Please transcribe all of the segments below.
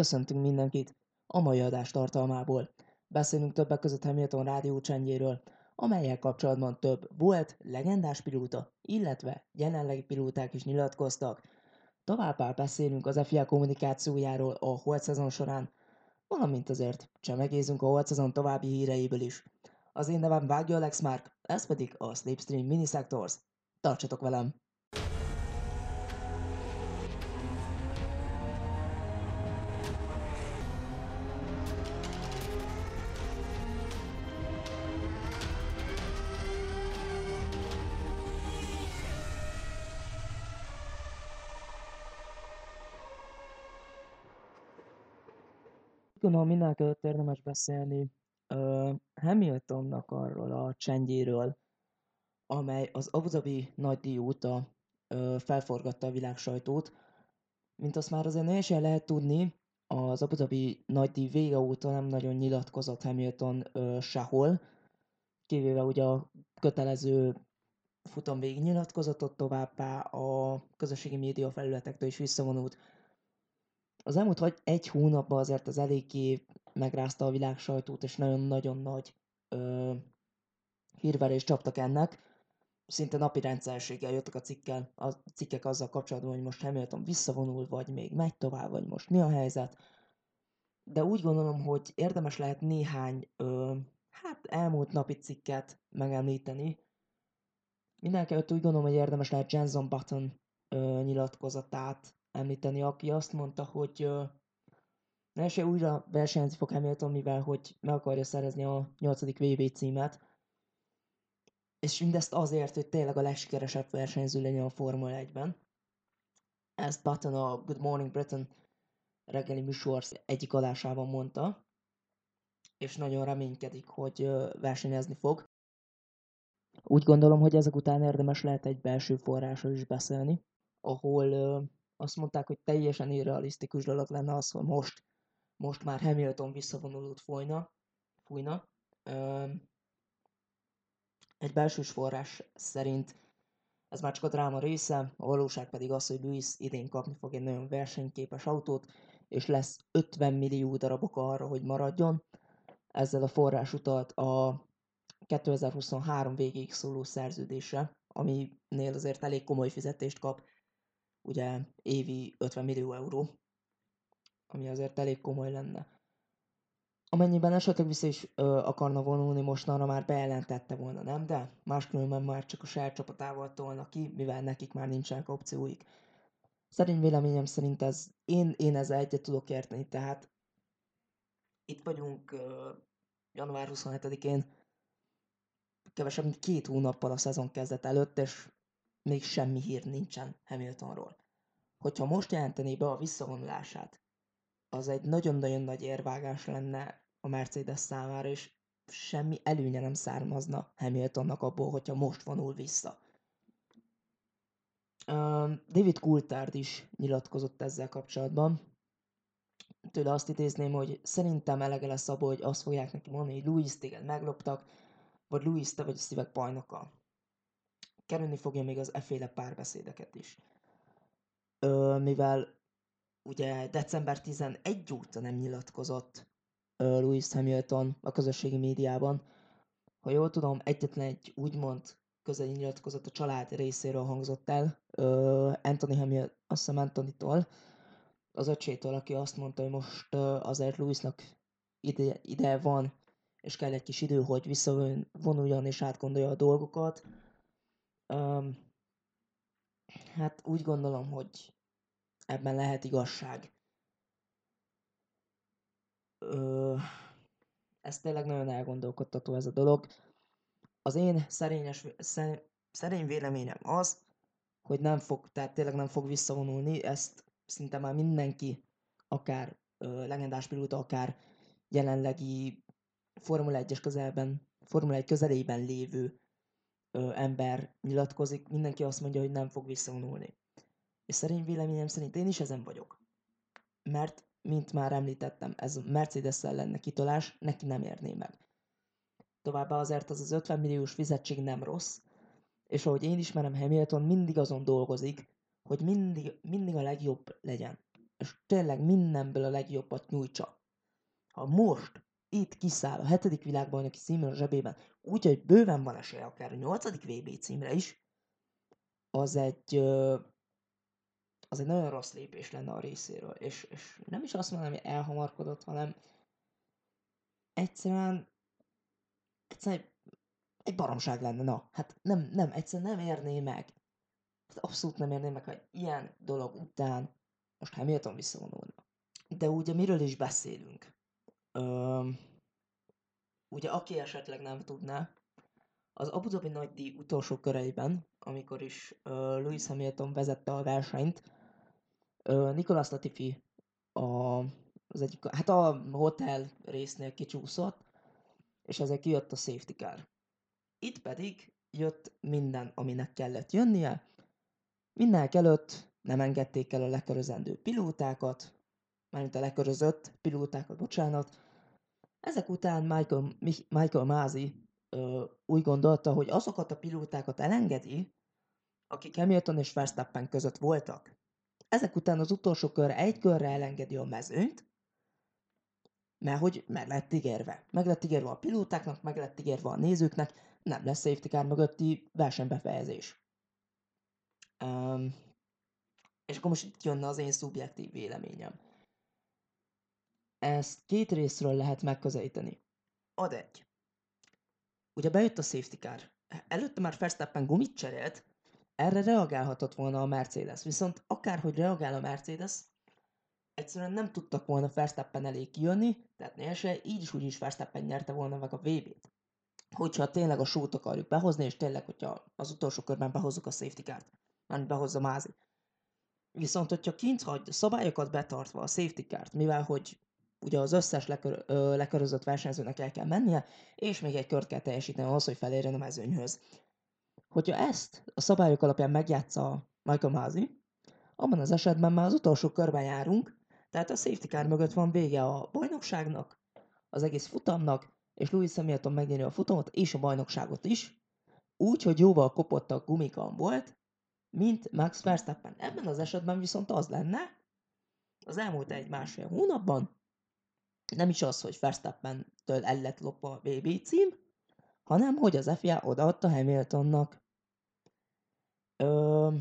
Köszöntünk mindenkit a mai adás tartalmából. Beszélünk többek között Hamilton rádió csendjéről, amelyel kapcsolatban több volt legendás pilóta, illetve jelenlegi pilóták is nyilatkoztak. Továbbá beszélünk az FIA kommunikációjáról a holt szezon során, valamint azért csemegézünk a holt szezon további híreiből is. Az én nevem Vágja Alex Mark, ez pedig a Slipstream Mini Sectors. Tartsatok velem! Gondolom mindenkelőtt érdemes beszélni uh, Hamiltonnak arról a csendjéről, amely az Abu Dhabi nagydíj óta uh, felforgatta a világ sajtót. Mint azt már azért teljesen lehet tudni, az Abu Dhabi nagydíj vége óta nem nagyon nyilatkozott Hamilton uh, sehol, kivéve ugye a kötelező futam végig nyilatkozatot továbbá a közösségi média felületektől is visszavonult az elmúlt vagy egy hónapban azért az eléggé megrázta a világ sajtót, és nagyon-nagyon nagy ö, hírverést csaptak ennek. Szinte napi rendszerséggel jöttek a, cikkel, a cikkek azzal kapcsolatban, hogy most Hamilton visszavonul, vagy még megy tovább, vagy most mi a helyzet. De úgy gondolom, hogy érdemes lehet néhány ö, hát elmúlt napi cikket megemlíteni. Mindenki úgy gondolom, hogy érdemes lehet Jenson Button ö, nyilatkozatát említeni, aki azt mondta, hogy első újra versenyezni fog Hamilton, mivel hogy meg akarja szerezni a 8. VB címet, és mindezt azért, hogy tényleg a legsikeresebb versenyző legyen a Formula 1-ben. Ezt Button a Good Morning Britain reggeli műsor egyik adásában mondta, és nagyon reménykedik, hogy versenyezni fog. Úgy gondolom, hogy ezek után érdemes lehet egy belső forrásról is beszélni, ahol azt mondták, hogy teljesen irrealisztikus dolog lenne az, hogy most, most már Hamilton visszavonulót folyna, fújna. Egy belsős forrás szerint ez már csak a dráma része, a valóság pedig az, hogy Lewis idén kapni fog egy nagyon versenyképes autót, és lesz 50 millió darabok arra, hogy maradjon. Ezzel a forrás utalt a 2023 végéig szóló szerződésre, aminél azért elég komoly fizetést kap ugye évi 50 millió euró, ami azért elég komoly lenne. Amennyiben esetleg vissza is ö, akarna vonulni, mostanra már bejelentette volna, nem? De máskülönben már csak a saját csapatával tolna ki, mivel nekik már nincsenek opcióik. Szerint véleményem szerint ez, én, én ezzel egyet tudok érteni, tehát itt vagyunk ö, január 27-én, kevesebb mint két hónappal a szezon kezdet előtt, és még semmi hír nincsen Hamiltonról. Hogyha most jelentené be a visszavonulását, az egy nagyon-nagyon nagy érvágás lenne a Mercedes számára, és semmi előnye nem származna Hamiltonnak abból, hogyha most vonul vissza. David Coulthard is nyilatkozott ezzel kapcsolatban. Tőle azt idézném, hogy szerintem elege lesz abból, hogy azt fogják neki mondani, hogy Louis téged megloptak, vagy Louis te vagy a szívek bajnoka kerülni fogja még az efféle párbeszédeket is. Ö, mivel ugye december 11 óta nem nyilatkozott ö, Louis Hamilton a közösségi médiában. Ha jól tudom, egyetlen egy úgymond közeli nyilatkozat a család részéről hangzott el, ö, Anthony Hamilton, azt hiszem Anthony-tól, az öcsétől, aki azt mondta, hogy most ö, azért Louisnak ide, ide van, és kell egy kis idő, hogy visszavonuljon és átgondolja a dolgokat, Um, hát úgy gondolom, hogy ebben lehet igazság. Ö, ez tényleg nagyon elgondolkodtató ez a dolog. Az én szerényes, szerény véleményem az, hogy nem fog, tehát tényleg nem fog visszavonulni, ezt szinte már mindenki, akár ö, legendás pilóta, akár jelenlegi Formula 1-es közelben, Formula 1 közelében lévő ember nyilatkozik, mindenki azt mondja, hogy nem fog visszavonulni. És szerint véleményem szerint én is ezen vagyok. Mert, mint már említettem, ez a mercedes lenne kitolás, neki nem érné meg. Továbbá azért az az 50 milliós fizetség nem rossz, és ahogy én ismerem Hamilton, mindig azon dolgozik, hogy mindig, mindig a legjobb legyen. és tényleg mindenből a legjobbat nyújtsa. Ha most itt kiszáll a hetedik világbajnoki címről zsebében, úgy, hogy bőven van esélye akár a nyolcadik VB címre is, az egy, az egy nagyon rossz lépés lenne a részéről. És, és nem is azt mondom, hogy elhamarkodott, hanem egyszerűen, egyszerűen egy, egy baromság lenne. Na, hát nem, nem, egyszerűen nem érné meg. Abszolút nem érné meg, hogy ilyen dolog után most Hamilton visszavonulna. De ugye miről is beszélünk? Öm, ugye aki esetleg nem tudná, az Abu Dhabi nagy díj utolsó köreiben, amikor is uh, Lewis Hamilton vezette a versenyt, uh, Nicolas Latifi a, az egyik, hát a hotel résznél kicsúszott, és ezzel kijött a safety car. Itt pedig jött minden, aminek kellett jönnie. Mindenek előtt nem engedték el a lekörözendő pilótákat, mármint a lekörözött pilótákat, bocsánat. Ezek után Michael, Michael Mázi ö, úgy gondolta, hogy azokat a pilótákat elengedi, akik Hamilton és Verstappen között voltak. Ezek után az utolsó kör egy körre elengedi a mezőnyt, mert hogy meg lett ígérve. Meg lett ígérve a pilótáknak, meg lett ígérve a nézőknek, nem lesz safety car mögötti versenybefejezés. Um, és akkor most itt jönne az én szubjektív véleményem. Ezt két részről lehet megközelíteni. Ad egy. Ugye bejött a safety car. Előtte már Verstappen gumit cserélt, erre reagálhatott volna a Mercedes. Viszont akárhogy reagál a Mercedes, egyszerűen nem tudtak volna Verstappen elé kijönni, tehát néha se, így is úgy is Verstappen nyerte volna meg a VB-t. Hogyha tényleg a sót akarjuk behozni, és tényleg, hogyha az utolsó körben behozzuk a safety car-t, már behozza Mázi. Viszont, hogyha kint hagy szabályokat betartva a safety car-t, mivel hogy ugye az összes lekör, ö, lekörözött versenyzőnek el kell mennie, és még egy kört kell teljesíteni ahhoz, hogy felérjen a mezőnyhöz. Hogyha ezt a szabályok alapján megjátsza Michael Masi, abban az esetben már az utolsó körben járunk, tehát a safety car mögött van vége a bajnokságnak, az egész futamnak, és Louis Hamilton megnyeri a futamot és a bajnokságot is, úgy, hogy jóval kopottabb gumikan volt, mint Max Verstappen. Ebben az esetben viszont az lenne, az elmúlt egy-másfél hónapban, nem is az, hogy Verstappen-től el lett lopva a BB cím, hanem hogy az FIA odaadta Hamiltonnak. Ö,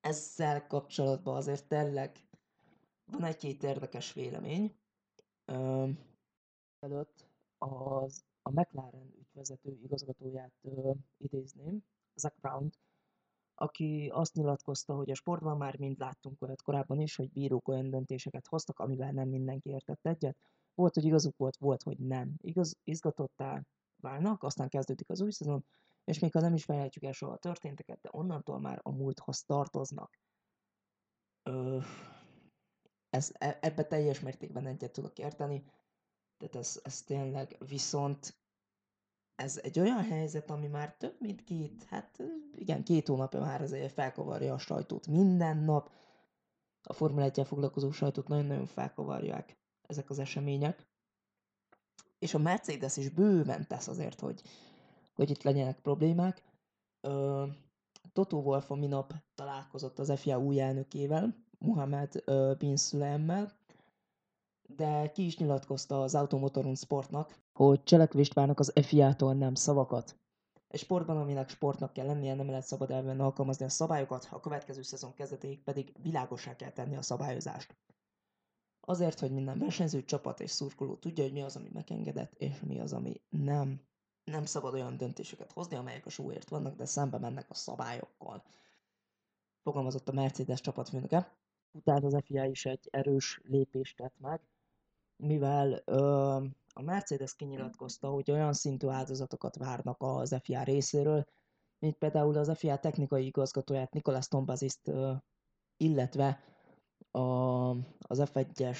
ezzel kapcsolatban azért tényleg van egy-két érdekes vélemény. Ö, előtt az, a McLaren ügyvezető igazgatóját ö, idézném, Zach Brown, aki azt nyilatkozta, hogy a sportban már mind láttunk olyat korábban is, hogy bírók olyan döntéseket hoztak, amivel nem mindenki értett egyet. Volt, hogy igazuk volt, volt, hogy nem. Igaz, izgatottá válnak, aztán kezdődik az új szezon, és még ha nem is felejtjük el soha a történteket, de onnantól már a múlthoz tartoznak. Ö, ez, e, ebbe teljes mértékben egyet tudok érteni, tehát ez, ez tényleg viszont ez egy olyan helyzet, ami már több mint két, hát igen, két hónapja már azért felkavarja a sajtót minden nap. A Formula 1 foglalkozó sajtót nagyon-nagyon felkavarják ezek az események. És a Mercedes is bőven tesz azért, hogy, hogy itt legyenek problémák. Ö, Toto Wolff a minap találkozott az FIA új elnökével, Mohamed Bin Sulemmel, de ki is nyilatkozta az Automotorun Sportnak, hogy cselekvést várnak az FIA-tól, nem szavakat. Egy sportban, aminek sportnak kell lennie, nem lehet szabad elven alkalmazni a szabályokat, a következő szezon kezdetéig pedig világosá kell tenni a szabályozást. Azért, hogy minden versenyző, csapat és szurkoló tudja, hogy mi az, ami megengedett, és mi az, ami nem. Nem szabad olyan döntéseket hozni, amelyek a súlyért vannak, de szembe mennek a szabályokkal. Fogalmazott a Mercedes csapatfőnöke. Utána az FIA is egy erős lépést tett meg, mivel ö, a Mercedes kinyilatkozta, hogy olyan szintű áldozatokat várnak az FIA részéről, mint például az FIA technikai igazgatóját Nicolas Tombazist, illetve a, az F1-es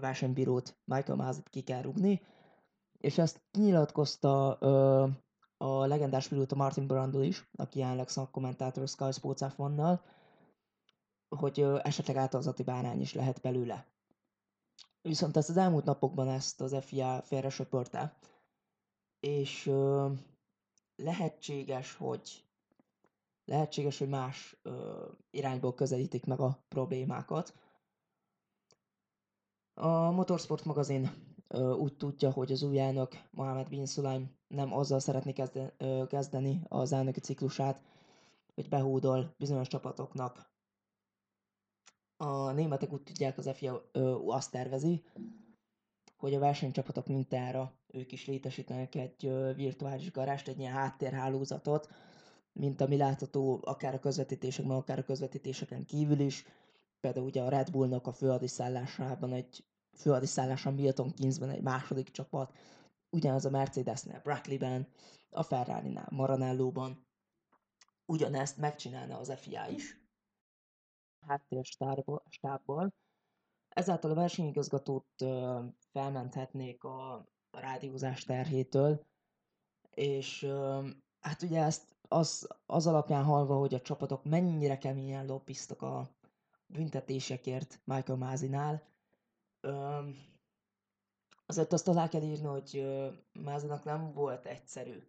versenybírót Michael Mazit ki kell rúgni, és ezt nyilatkozta ö, a legendás pilóta Martin Brundle is, aki jelenleg szakkommentátor Sky Sports F1-nal, hogy ö, esetleg átalazati bárány is lehet belőle. Viszont ezt az elmúlt napokban ezt az FIA félre söpörte, és ö, lehetséges, hogy lehetséges, hogy más ö, irányból közelítik meg a problémákat. A Motorsport magazin úgy tudja, hogy az új elnök Mohamed Bin Sulaim nem azzal szeretné kezdeni az elnöki ciklusát, hogy behúdol bizonyos csapatoknak. A németek úgy tudják, az FIA azt tervezi, hogy a versenycsapatok mintára ők is létesítenek egy virtuális garást, egy ilyen háttérhálózatot, mint ami látható akár a közvetítésekben, akár a közvetítéseken kívül is. Például ugye a Red Bullnak a főadiszállásában egy főadisszállásán Milton Keynesben egy második csapat, ugyanaz a Mercedesnél Brackley-ben, a Ferrari-nál Maranello-ban. Ugyanezt megcsinálna az FIA is. Háttérstábbal. Ezáltal a versenyigazgatót felmenthetnék a, a rádiózás terhétől, és hát ugye ezt az, az alapján halva, hogy a csapatok mennyire keményen lobbiztak a büntetésekért Michael Mázinál, azért azt alá kell írni, hogy Mázinak nem volt egyszerű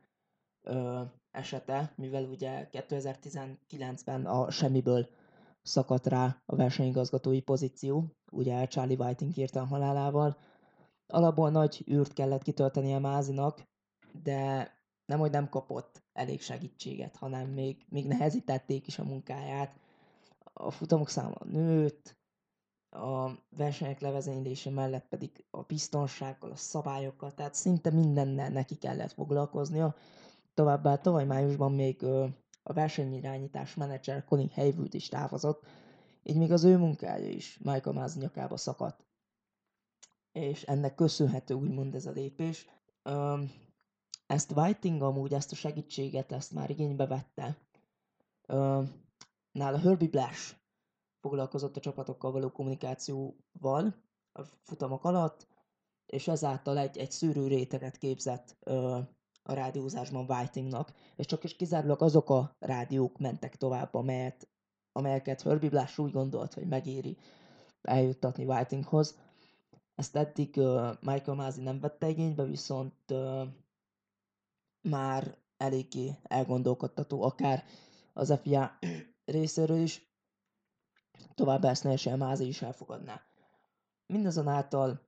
esete, mivel ugye 2019-ben a semmiből szakadt rá a versenyigazgatói pozíció, ugye Charlie Whiting írta halálával. Alapból nagy űrt kellett kitölteni a Mázinak, de nem, hogy nem kapott elég segítséget, hanem még, még nehezítették is a munkáját. A futamok száma nőtt, a versenyek levezénylése mellett pedig a biztonsággal, a szabályokkal, tehát szinte mindennel neki kellett foglalkoznia. Továbbá tavaly májusban még a versenyirányítás menedzser Colin Haywood is távozott, így még az ő munkája is Michael Maz nyakába szakadt. És ennek köszönhető úgymond ez a lépés. Ezt Whiting amúgy, ezt a segítséget, ezt már igénybe vette. Nála Herbie Blash foglalkozott a csapatokkal való kommunikációval a futamok alatt, és ezáltal egy, egy szűrő réteget képzett ö, a rádiózásban Whitingnak, és csak is kizárólag azok a rádiók mentek tovább, amelyet, amelyeket Herbie Blash úgy gondolt, hogy megéri eljuttatni Whitinghoz. Ezt eddig uh, Michael Masi nem vette igénybe, viszont uh, már eléggé elgondolkodtató, akár az FIA részéről is, Továbbá ezt Nelsen Mázi is elfogadná. Mindazonáltal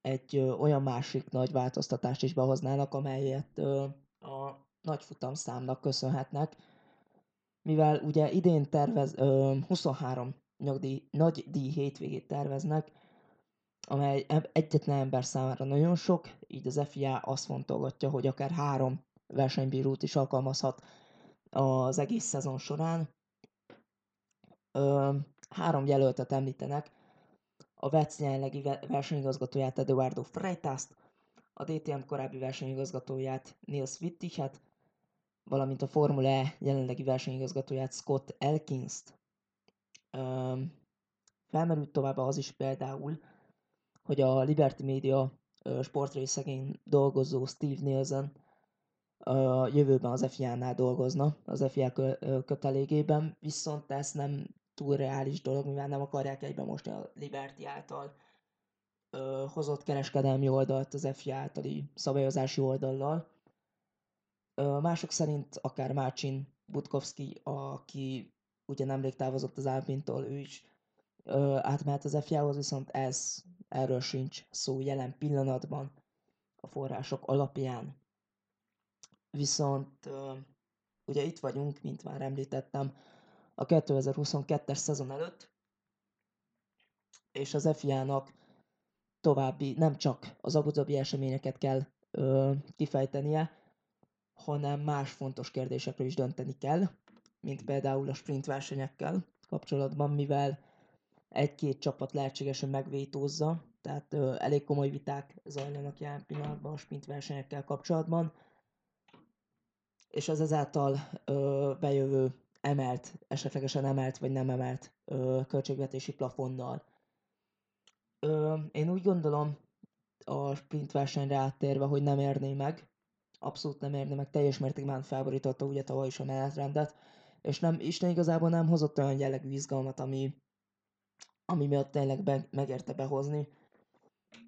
egy ö, olyan másik nagy változtatást is behoznának, amelyet ö, a nagy futamszámnak köszönhetnek, mivel ugye idén tervez, ö, 23 nyugdíj, nagy díj hétvégét terveznek, amely egyetlen ember számára nagyon sok, így az FIA azt fontolgatja, hogy akár három versenybírót is alkalmazhat az egész szezon során. Ö, Három jelöltet említenek, a VEC jelenlegi versenyigazgatóját Eduardo Freitaszt, a DTM korábbi versenyigazgatóját Nils Wittichet, valamint a Formula E jelenlegi versenyigazgatóját Scott Elkinst. Um, felmerült továbbá az is például, hogy a Liberty Media sportrészegén dolgozó Steve Nielsen a jövőben az FIA-nál dolgozna, az FIA kötelégében, viszont ezt nem túl reális dolog, mivel nem akarják egyben most a Liberty által ö, hozott kereskedelmi oldalt az FIA általi szabályozási oldallal. Ö, mások szerint akár Márcsin Butkowski, aki ugye nemrég távozott az Alpintól, ő is ö, átmehet az FIA-hoz, viszont ez, erről sincs szó jelen pillanatban a források alapján. Viszont ö, ugye itt vagyunk, mint már említettem, a 2022-es szezon előtt, és az FIA-nak további nem csak az Abu Dhabi eseményeket kell ö, kifejtenie, hanem más fontos kérdésekről is dönteni kell, mint például a sprint versenyekkel kapcsolatban, mivel egy-két csapat lehetségesen megvétózza, tehát ö, elég komoly viták zajlanak jelen pillanatban a sprint versenyekkel kapcsolatban, és az ezáltal ö, bejövő emelt, esetlegesen emelt vagy nem emelt ö, költségvetési plafonnal. Ö, én úgy gondolom, a sprint versenyre áttérve, hogy nem érné meg, abszolút nem érné meg, teljes mértékben felborította ugye tavaly is a menetrendet, és nem, Isten igazából nem hozott olyan jellegű izgalmat, ami, ami miatt tényleg be, megérte behozni.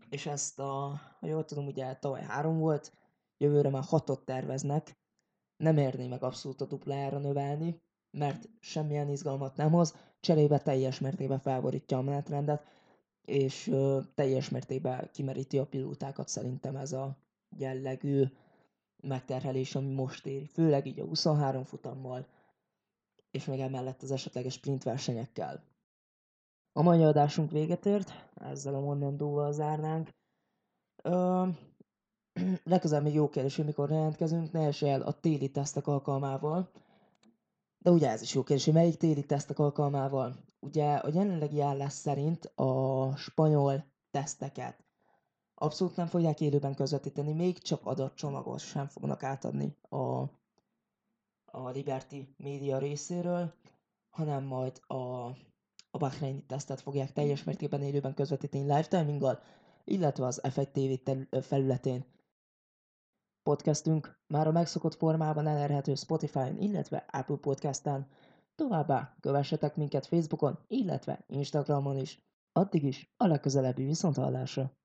És ezt a, ha jól tudom, ugye tavaly három volt, jövőre már hatot terveznek, nem érné meg abszolút a duplájára növelni, mert semmilyen izgalmat nem hoz, cserébe teljes mértékben felborítja a menetrendet, és ö, teljes mértékben kimeríti a pilótákat szerintem ez a jellegű megterhelés, ami most éri. Főleg így a 23 futammal, és még emellett az esetleges sprint versenyekkel. A mai adásunk véget ért, ezzel a mondandóval zárnánk. Ö, legközelebb még jó kérdés, hogy mikor jelentkezünk, ne el a téli tesztek alkalmával. De ugye ez is jó kérdés, hogy melyik téli tesztek alkalmával. Ugye a jelenlegi állás szerint a spanyol teszteket abszolút nem fogják élőben közvetíteni, még csak adatcsomagot sem fognak átadni a, a Liberty média részéről, hanem majd a, a Bahreini tesztet fogják teljes mértékben élőben közvetíteni live timinggal, illetve az F1 TV felületén. Podcastünk már a megszokott formában elérhető Spotify-n, illetve Apple Podcast-en. Továbbá kövessetek minket Facebookon, illetve Instagramon is. Addig is a legközelebbi viszonthallásra!